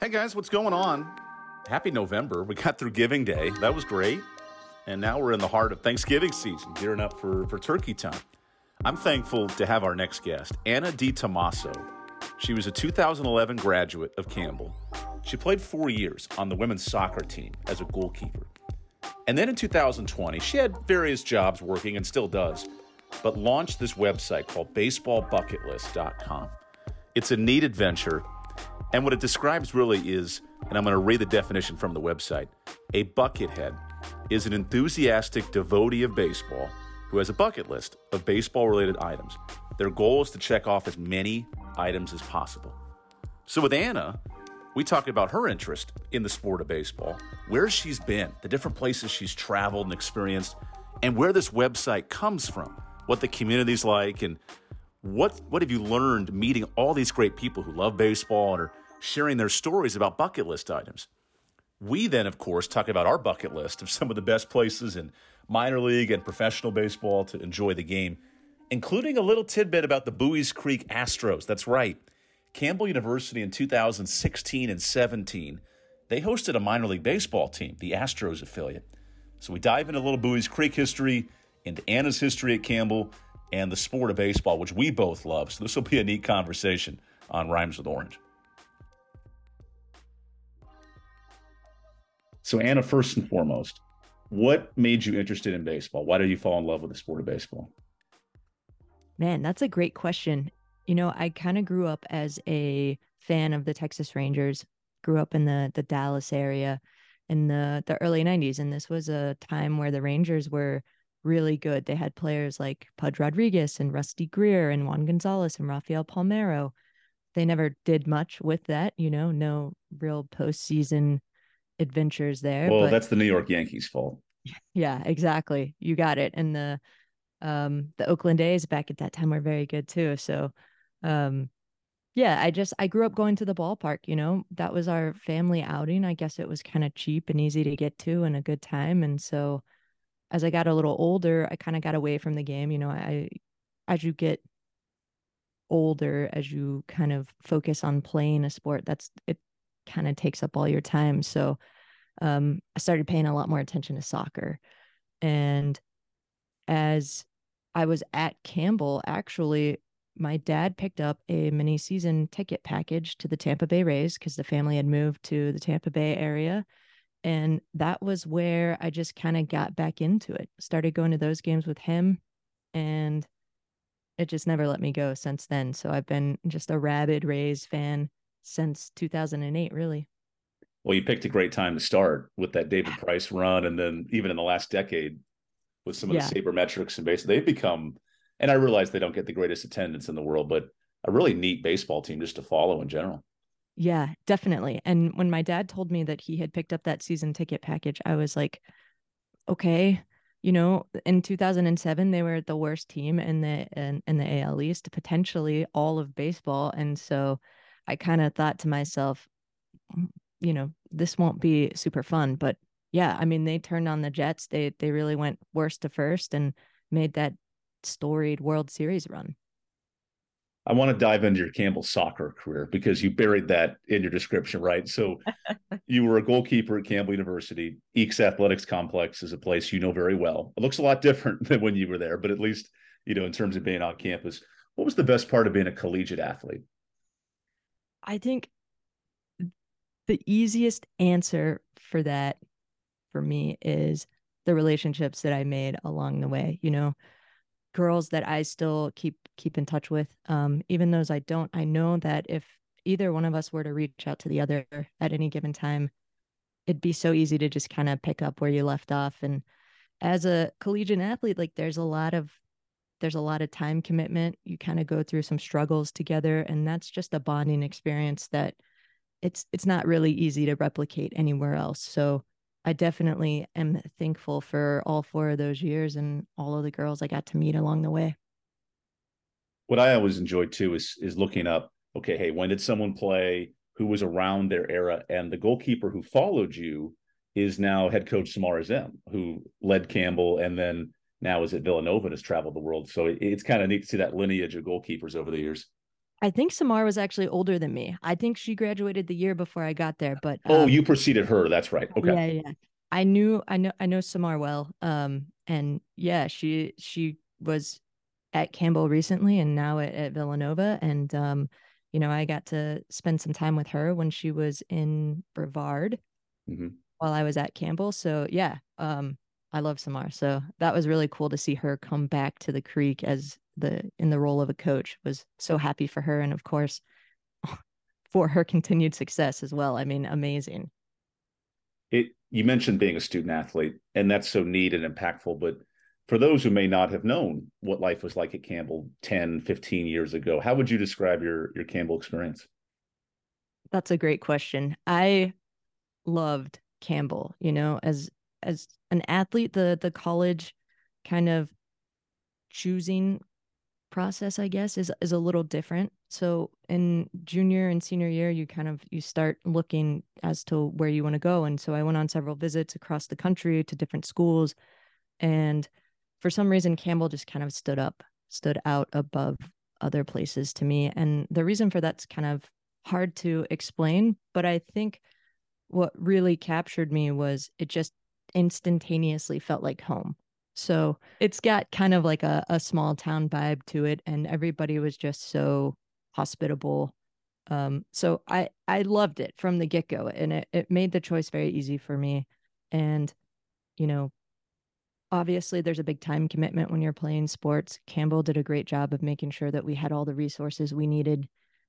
Hey guys, what's going on? Happy November. We got through Giving Day. That was great. And now we're in the heart of Thanksgiving season, gearing up for, for turkey time. I'm thankful to have our next guest, Anna Di Tommaso. She was a 2011 graduate of Campbell. She played four years on the women's soccer team as a goalkeeper. And then in 2020, she had various jobs working and still does, but launched this website called baseballbucketlist.com. It's a neat adventure and what it describes really is, and I'm going to read the definition from the website a buckethead is an enthusiastic devotee of baseball who has a bucket list of baseball related items. Their goal is to check off as many items as possible. So with Anna, we talk about her interest in the sport of baseball, where she's been, the different places she's traveled and experienced, and where this website comes from, what the community's like, and what what have you learned meeting all these great people who love baseball and are sharing their stories about bucket list items? We then, of course, talk about our bucket list of some of the best places in minor league and professional baseball to enjoy the game, including a little tidbit about the Buies Creek Astros. That's right. Campbell University in 2016 and 17, they hosted a minor league baseball team, the Astros affiliate. So we dive into a little Buies Creek history, into Anna's history at Campbell, and the sport of baseball, which we both love. So this will be a neat conversation on Rhymes with Orange. So, Anna, first and foremost, what made you interested in baseball? Why did you fall in love with the sport of baseball? Man, that's a great question. You know, I kind of grew up as a fan of the Texas Rangers, grew up in the the Dallas area in the the early 90s and this was a time where the Rangers were really good. They had players like Pudge Rodriguez and Rusty Greer and Juan Gonzalez and Rafael Palmeiro. They never did much with that, you know, no real postseason adventures there. Well, but, that's the New York Yankees' fault. Yeah, exactly. You got it. And the um the Oakland A's back at that time were very good too. So um yeah, I just I grew up going to the ballpark, you know. That was our family outing. I guess it was kind of cheap and easy to get to and a good time. And so as I got a little older, I kind of got away from the game. You know, I as you get older, as you kind of focus on playing a sport, that's it kind of takes up all your time. So um, I started paying a lot more attention to soccer. And as I was at Campbell, actually, my dad picked up a mini season ticket package to the Tampa Bay Rays because the family had moved to the Tampa Bay area and that was where I just kind of got back into it. Started going to those games with him and it just never let me go since then. So I've been just a rabid Rays fan since 2008, really. Well, you picked a great time to start with that David ah. Price run. And then even in the last decade with some of yeah. the sabermetrics and base, they've become, and I realize they don't get the greatest attendance in the world, but a really neat baseball team just to follow in general. Yeah, definitely. And when my dad told me that he had picked up that season ticket package, I was like, okay, you know, in 2007 they were the worst team in the in, in the AL East, potentially all of baseball, and so I kind of thought to myself, mm, you know, this won't be super fun, but yeah, I mean, they turned on the Jets. They they really went worst to first and made that storied World Series run. I want to dive into your Campbell soccer career because you buried that in your description, right? So you were a goalkeeper at Campbell University. Eakes Athletics Complex is a place you know very well. It looks a lot different than when you were there, but at least, you know, in terms of being on campus, what was the best part of being a collegiate athlete? I think the easiest answer for that for me is the relationships that I made along the way. You know, girls that I still keep keep in touch with. Um, even those I don't, I know that if either one of us were to reach out to the other at any given time, it'd be so easy to just kind of pick up where you left off. And as a collegiate athlete, like there's a lot of there's a lot of time commitment. You kind of go through some struggles together, and that's just a bonding experience that it's it's not really easy to replicate anywhere else. So I definitely am thankful for all four of those years and all of the girls I got to meet along the way. What I always enjoy too is is looking up, okay, hey, when did someone play? Who was around their era? And the goalkeeper who followed you is now head coach Samar Azem, who led Campbell and then now is at Villanova and has traveled the world. So it, it's kind of neat to see that lineage of goalkeepers over the years. I think Samar was actually older than me. I think she graduated the year before I got there. But oh, um, you preceded her. That's right. Okay. Yeah, yeah. I knew, I know, I know Samar well. Um, and yeah, she she was at Campbell recently, and now at, at Villanova. And um, you know, I got to spend some time with her when she was in Brevard mm-hmm. while I was at Campbell. So yeah, um, I love Samar. So that was really cool to see her come back to the creek as the in the role of a coach. Was so happy for her and of course for her continued success as well. I mean, amazing. It you mentioned being a student athlete and that's so neat and impactful, but for those who may not have known what life was like at Campbell 10, 15 years ago, how would you describe your your Campbell experience? That's a great question. I loved Campbell, you know, as as an athlete, the the college kind of choosing process, I guess, is is a little different. So in junior and senior year, you kind of you start looking as to where you want to go. And so I went on several visits across the country to different schools. And for some reason, Campbell just kind of stood up, stood out above other places to me. And the reason for that's kind of hard to explain, but I think what really captured me was it just instantaneously felt like home. So it's got kind of like a, a small town vibe to it, and everybody was just so hospitable. Um, so I I loved it from the get go, and it it made the choice very easy for me. And you know, obviously there's a big time commitment when you're playing sports. Campbell did a great job of making sure that we had all the resources we needed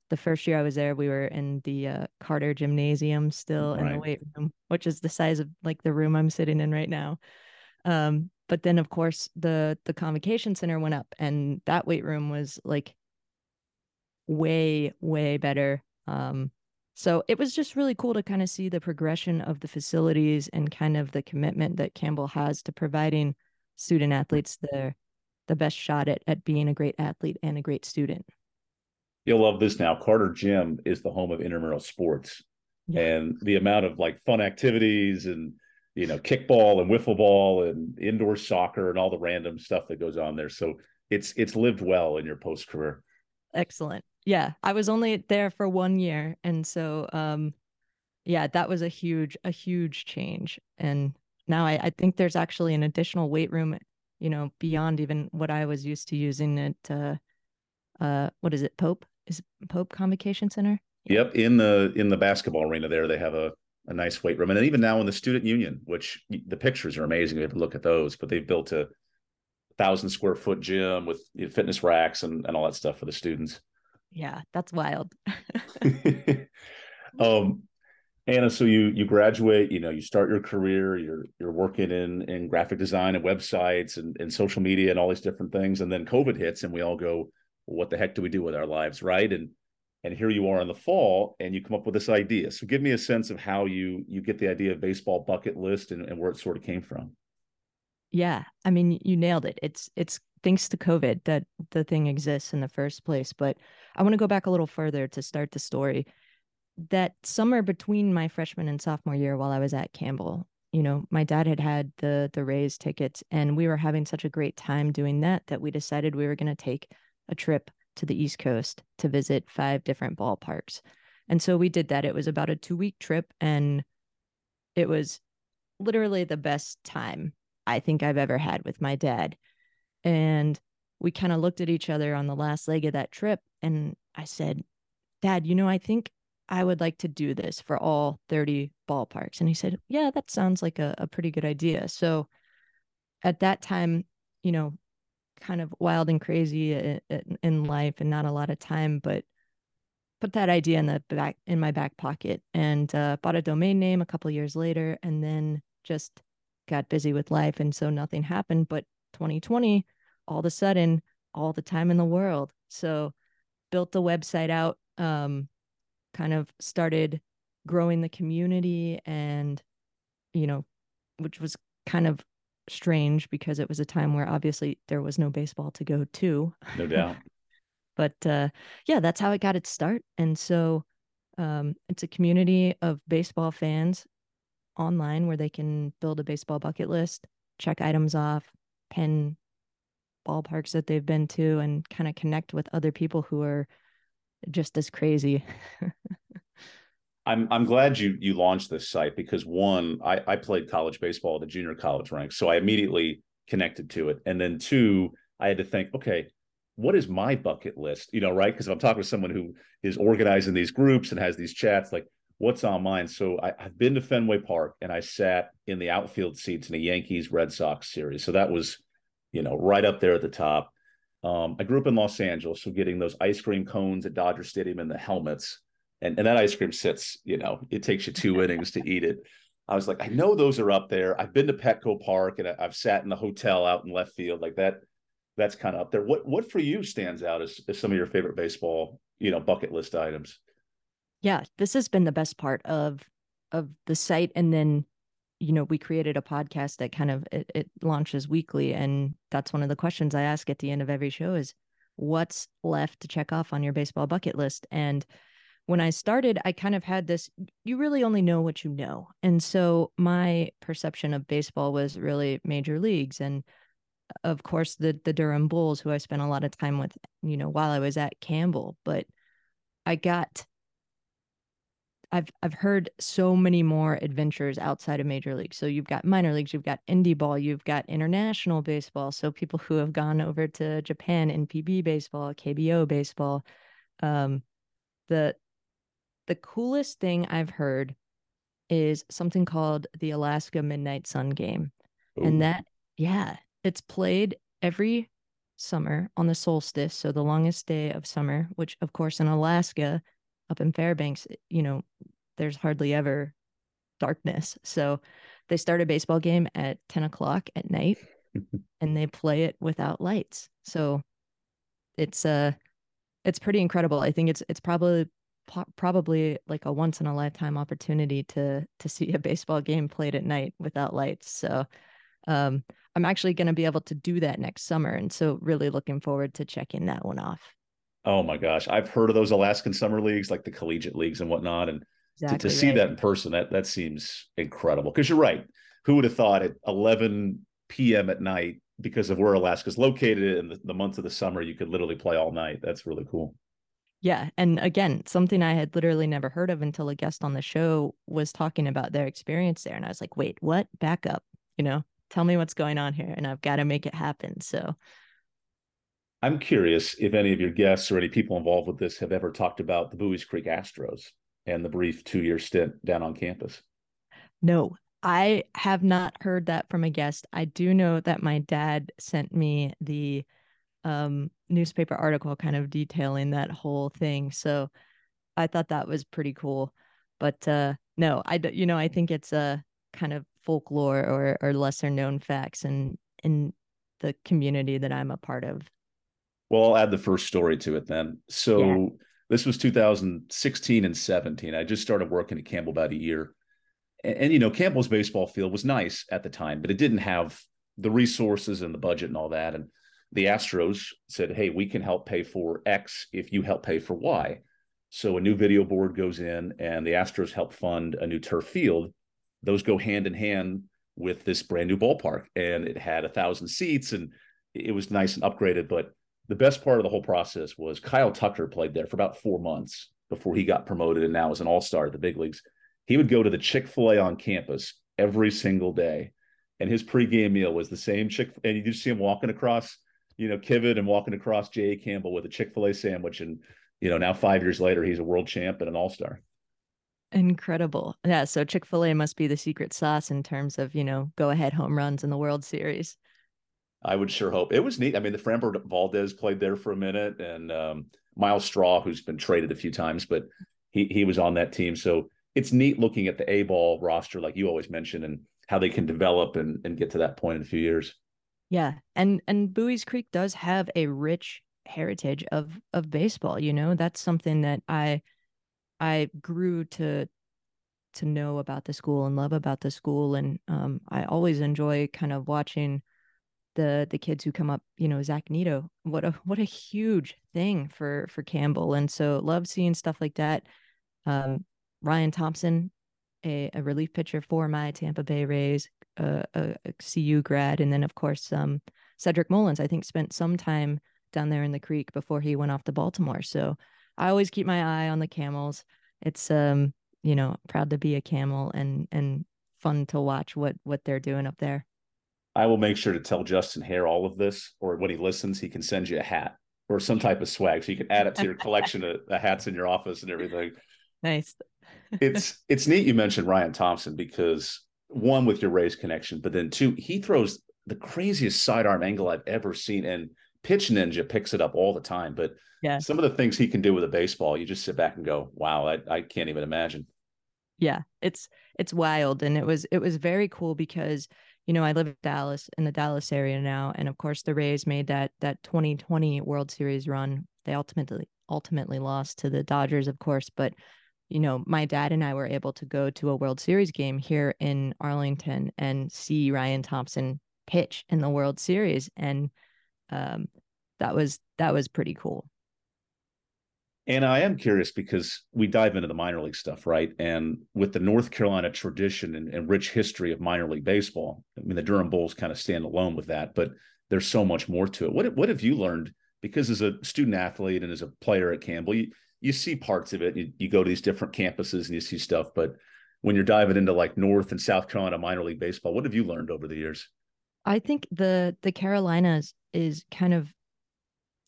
the first year I was there, we were in the uh, Carter Gymnasium still right. in the weight room, which is the size of like the room I'm sitting in right now. Um, but then of course the the convocation center went up, and that weight room was like way way better. Um, so it was just really cool to kind of see the progression of the facilities and kind of the commitment that Campbell has to providing student athletes the the best shot at at being a great athlete and a great student you'll love this now. Carter Gym is the home of intramural sports, yeah. and the amount of like fun activities and you know kickball and wiffle ball and indoor soccer and all the random stuff that goes on there. So it's it's lived well in your post career. Excellent. Yeah, I was only there for one year, and so um, yeah, that was a huge a huge change. And now I, I think there's actually an additional weight room, you know, beyond even what I was used to using at uh, uh, what is it, Pope? is Pope Convocation Center. Yep, in the in the basketball arena there, they have a a nice weight room, and then even now in the student union, which the pictures are amazing. You have to look at those, but they've built a thousand square foot gym with fitness racks and and all that stuff for the students. Yeah, that's wild. um, Anna, so you you graduate, you know, you start your career, you're you're working in in graphic design and websites and, and social media and all these different things, and then COVID hits, and we all go, what the heck do we do with our lives, right? And and here you are in the fall and you come up with this idea. So give me a sense of how you you get the idea of baseball bucket list and, and where it sort of came from. Yeah. I mean, you nailed it. It's it's thanks to COVID that the thing exists in the first place. But I want to go back a little further to start the story. That summer between my freshman and sophomore year while I was at Campbell, you know, my dad had had the the Rays tickets and we were having such a great time doing that that we decided we were going to take a trip to the East Coast to visit five different ballparks. And so we did that. It was about a two week trip and it was literally the best time I think I've ever had with my dad. And we kind of looked at each other on the last leg of that trip. And I said, Dad, you know, I think I would like to do this for all 30 ballparks. And he said, Yeah, that sounds like a, a pretty good idea. So at that time, you know, kind of wild and crazy in, in life and not a lot of time, but put that idea in the back in my back pocket and uh, bought a domain name a couple years later, and then just got busy with life, and so nothing happened. But 2020, all of a sudden, all the time in the world. So built the website out, um, kind of started growing the community, and you know, which was kind of strange because it was a time where obviously there was no baseball to go to. No doubt. but uh, yeah, that's how it got its start. And so um, it's a community of baseball fans online where they can build a baseball bucket list, check items off, pin ballparks that they've been to, and kind of connect with other people who are just as crazy. I'm I'm glad you you launched this site because one, I, I played college baseball at the junior college ranks, so I immediately connected to it, and then two, I had to think, okay, what is my bucket list? You know, right? Because I'm talking to someone who is organizing these groups and has these chats, like what's on mine. So I, have been to Fenway Park and I sat in the outfield seats in a Yankees Red Sox series. So that was, you know, right up there at the top. Um, I grew up in Los Angeles, so getting those ice cream cones at Dodger Stadium and the helmets, and, and that ice cream sits, you know, it takes you two innings to eat it. I was like, I know those are up there. I've been to Petco Park and I've sat in the hotel out in left field like that that's kind of up there. What what for you stands out as, as some of your favorite baseball, you know, bucket list items? Yeah, this has been the best part of of the site, and then you know we created a podcast that kind of it, it launches weekly, and that's one of the questions I ask at the end of every show is what's left to check off on your baseball bucket list and when I started, I kind of had this you really only know what you know. And so my perception of baseball was really major leagues and of course the the Durham Bulls who I spent a lot of time with you know while I was at Campbell but I got I've I've heard so many more adventures outside of major leagues. So you've got minor leagues, you've got indie ball, you've got international baseball. So people who have gone over to Japan NPB baseball, KBO baseball. Um, the the coolest thing I've heard is something called the Alaska Midnight Sun Game, Ooh. and that yeah, it's played every summer on the solstice, so the longest day of summer, which of course in Alaska, up in Fairbanks, you know, there's hardly ever darkness. So they start a baseball game at 10 o'clock at night and they play it without lights. So it's uh it's pretty incredible. I think it's it's probably probably like a once in a lifetime opportunity to to see a baseball game played at night without lights. So um I'm actually going to be able to do that next summer. And so, really looking forward to checking that one off. Oh my gosh. I've heard of those Alaskan summer leagues, like the collegiate leagues and whatnot. And exactly to, to right. see that in person, that, that seems incredible. Because you're right. Who would have thought at 11 p.m. at night, because of where Alaska's located in the, the months of the summer, you could literally play all night? That's really cool. Yeah. And again, something I had literally never heard of until a guest on the show was talking about their experience there. And I was like, wait, what? Back up. You know, tell me what's going on here and I've got to make it happen. So I'm curious if any of your guests or any people involved with this have ever talked about the Buies Creek Astros and the brief two year stint down on campus. No, I have not heard that from a guest. I do know that my dad sent me the um, newspaper article kind of detailing that whole thing. So I thought that was pretty cool. But uh, no, I you know I think it's a kind of folklore or or lesser known facts in in the community that I'm a part of. Well, I'll add the first story to it then. So yeah. this was 2016 and 17. I just started working at Campbell about a year. And, and, you know, Campbell's baseball field was nice at the time, but it didn't have the resources and the budget and all that. And the Astros said, Hey, we can help pay for X if you help pay for Y. So a new video board goes in and the Astros help fund a new turf field those go hand in hand with this brand new ballpark and it had a thousand seats and it was nice and upgraded but the best part of the whole process was kyle tucker played there for about four months before he got promoted and now is an all-star at the big leagues he would go to the chick-fil-a on campus every single day and his pregame meal was the same chick and you just see him walking across you know kivett and walking across j campbell with a chick-fil-a sandwich and you know now five years later he's a world champ and an all-star Incredible. Yeah. So Chick fil A must be the secret sauce in terms of, you know, go ahead home runs in the World Series. I would sure hope it was neat. I mean, the Framber Valdez played there for a minute, and um, Myles Straw, who's been traded a few times, but he he was on that team. So it's neat looking at the A ball roster, like you always mention, and how they can develop and and get to that point in a few years. Yeah, and and Buies Creek does have a rich heritage of of baseball. You know, that's something that I I grew to to know about the school and love about the school and um, I always enjoy kind of watching the the kids who come up you know Zach Neto. what a what a huge thing for for Campbell and so love seeing stuff like that um, Ryan Thompson a, a relief pitcher for my Tampa Bay Rays a, a, a CU grad and then of course um, Cedric Mullins I think spent some time down there in the creek before he went off to Baltimore so I always keep my eye on the camels. It's um, you know, proud to be a camel and and fun to watch what what they're doing up there. I will make sure to tell Justin Haire all of this, or when he listens, he can send you a hat or some type of swag, so you can add it to your collection of, of hats in your office and everything. Nice. it's it's neat you mentioned Ryan Thompson because one with your Rays connection, but then two, he throws the craziest sidearm angle I've ever seen, and Pitch Ninja picks it up all the time. But yeah, some of the things he can do with a baseball, you just sit back and go, "Wow, I, I can't even imagine." Yeah, it's it's wild, and it was it was very cool because you know I live in Dallas in the Dallas area now, and of course the Rays made that that 2020 World Series run. They ultimately ultimately lost to the Dodgers, of course, but you know, my dad and I were able to go to a World Series game here in Arlington and see Ryan Thompson pitch in the World Series, and um, that was that was pretty cool. And I am curious because we dive into the minor league stuff, right? And with the North Carolina tradition and, and rich history of minor league baseball, I mean, the Durham Bulls kind of stand alone with that, but there's so much more to it. What what have you learned? Because as a student athlete and as a player at Campbell, you, you see parts of it. You, you go to these different campuses and you see stuff, but when you're diving into like North and South Carolina minor league baseball, what have you learned over the years? I think the the Carolinas is kind of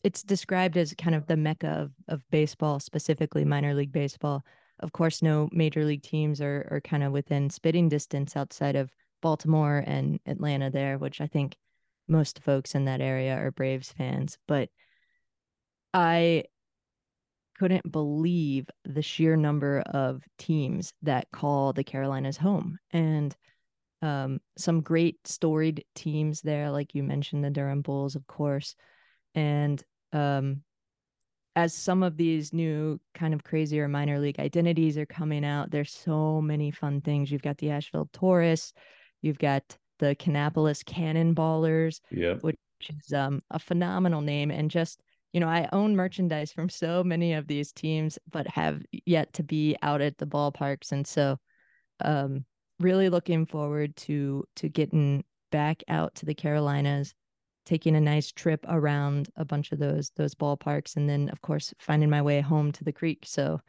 it's described as kind of the mecca of of baseball, specifically minor league baseball. Of course, no major league teams are are kind of within spitting distance outside of Baltimore and Atlanta there, which I think most folks in that area are Braves fans. But I couldn't believe the sheer number of teams that call the Carolinas home. And um, some great storied teams there, like you mentioned, the Durham Bulls, of course. And um, as some of these new kind of crazier minor league identities are coming out, there's so many fun things. You've got the Asheville Tourists, you've got the Kannapolis Cannonballers, yeah. which is um, a phenomenal name and just you know, I own merchandise from so many of these teams, but have yet to be out at the ballparks. And so um really looking forward to to getting back out to the Carolinas, taking a nice trip around a bunch of those those ballparks, and then of course finding my way home to the creek. So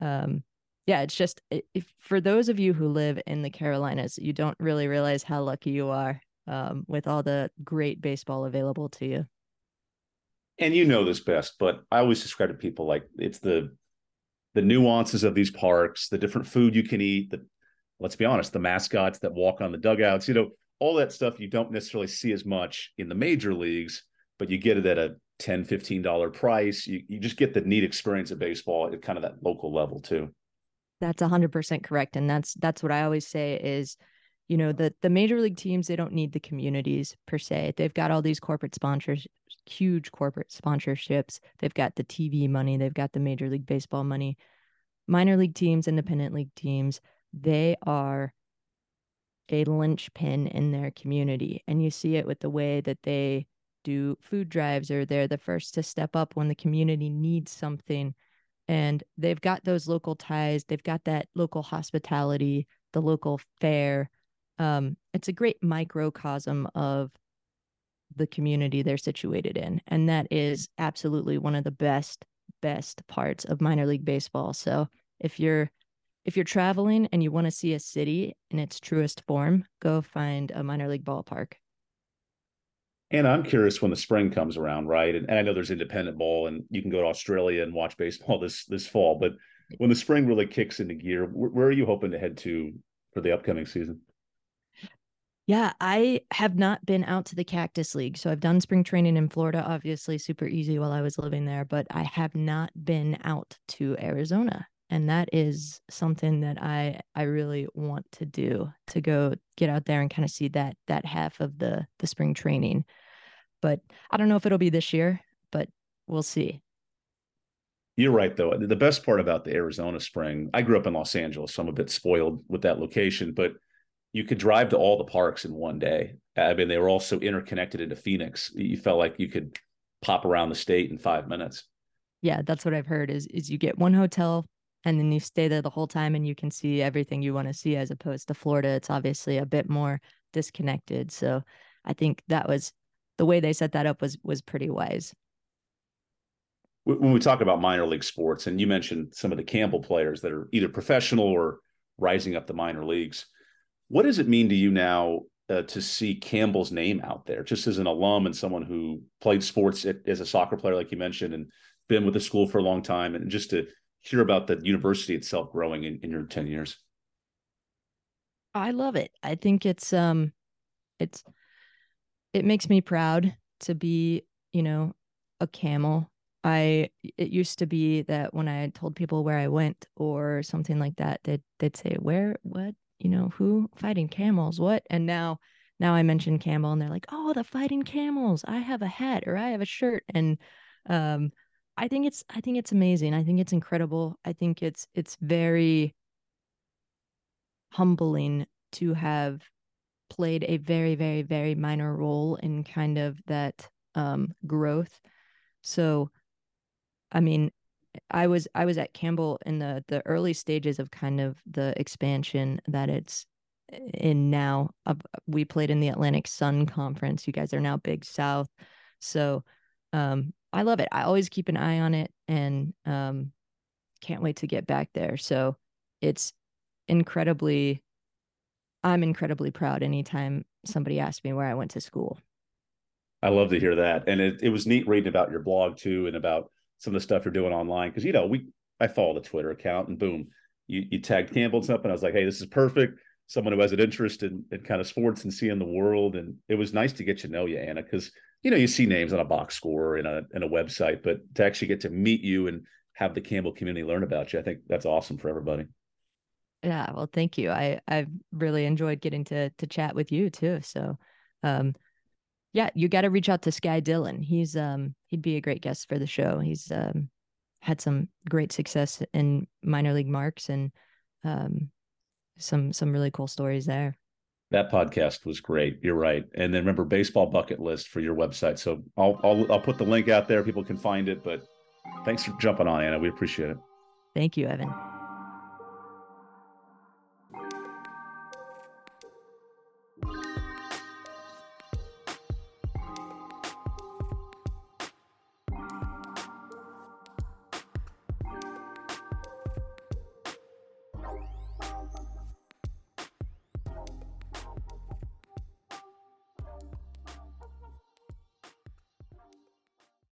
um yeah, it's just if, for those of you who live in the Carolinas, you don't really realize how lucky you are um, with all the great baseball available to you and you know this best, but I always describe to people like it's the the nuances of these parks, the different food you can eat, the let's be honest, the mascots that walk on the dugouts, you know, all that stuff you don't necessarily see as much in the major leagues, but you get it at a 10 15 dollar price. You you just get the neat experience of baseball at kind of that local level too. That's 100% correct and that's that's what I always say is you know the the major league teams they don't need the communities per se. They've got all these corporate sponsors huge corporate sponsorships. They've got the tv money they've got the major league baseball money. Minor league teams independent league teams they are a linchpin in their community and you see it with the way that they do food drives or they're the first to step up when the community needs something. And they've got those local ties they've got that local hospitality the local fair um, it's a great microcosm of the community they're situated in. And that is absolutely one of the best, best parts of minor league baseball. So if you're if you're traveling and you want to see a city in its truest form, go find a minor league ballpark. And I'm curious when the spring comes around, right? And, and I know there's independent ball, and you can go to Australia and watch baseball this this fall. But when the spring really kicks into gear, where, where are you hoping to head to for the upcoming season? Yeah, I have not been out to the Cactus League. So I've done spring training in Florida, obviously super easy while I was living there, but I have not been out to Arizona. And that is something that I I really want to do to go get out there and kind of see that that half of the the spring training. But I don't know if it'll be this year, but we'll see. You're right, though. The best part about the Arizona spring, I grew up in Los Angeles, so I'm a bit spoiled with that location, but you could drive to all the parks in one day. I mean, they were all so interconnected into Phoenix. You felt like you could pop around the state in five minutes. Yeah, that's what I've heard is is you get one hotel and then you stay there the whole time and you can see everything you want to see as opposed to Florida. It's obviously a bit more disconnected. So I think that was the way they set that up was was pretty wise. when we talk about minor league sports, and you mentioned some of the Campbell players that are either professional or rising up the minor leagues, what does it mean to you now uh, to see Campbell's name out there, just as an alum and someone who played sports at, as a soccer player, like you mentioned, and been with the school for a long time, and just to hear about the university itself growing in, in your 10 years? I love it. I think it's um it's it makes me proud to be, you know, a camel. I it used to be that when I told people where I went or something like that, they'd they'd say, Where, what, you know, who fighting camels, what? And now now I mention camel and they're like, Oh, the fighting camels. I have a hat or I have a shirt. And um I think it's I think it's amazing. I think it's incredible. I think it's it's very humbling to have played a very very very minor role in kind of that um growth. So I mean, I was I was at Campbell in the the early stages of kind of the expansion that it's in now. we played in the Atlantic Sun Conference. You guys are now Big South. So um I love it. I always keep an eye on it and um, can't wait to get back there. So it's incredibly, I'm incredibly proud anytime somebody asks me where I went to school. I love to hear that. And it, it was neat reading about your blog too and about some of the stuff you're doing online. Cause you know, we, I follow the Twitter account and boom, you, you tagged Campbell and something. I was like, Hey, this is perfect. Someone who has an interest in, in kind of sports and seeing the world. And it was nice to get to know you, Anna, because you know, you see names on a box score in a in a website, but to actually get to meet you and have the Campbell community learn about you, I think that's awesome for everybody. Yeah, well, thank you. I I've really enjoyed getting to to chat with you too. So, um, yeah, you got to reach out to Sky Dillon. He's um he'd be a great guest for the show. He's um had some great success in minor league marks and um some some really cool stories there that podcast was great. You're right. And then remember baseball bucket list for your website. So I'll, I'll I'll put the link out there. People can find it. But thanks for jumping on, Anna. We appreciate it. Thank you, Evan.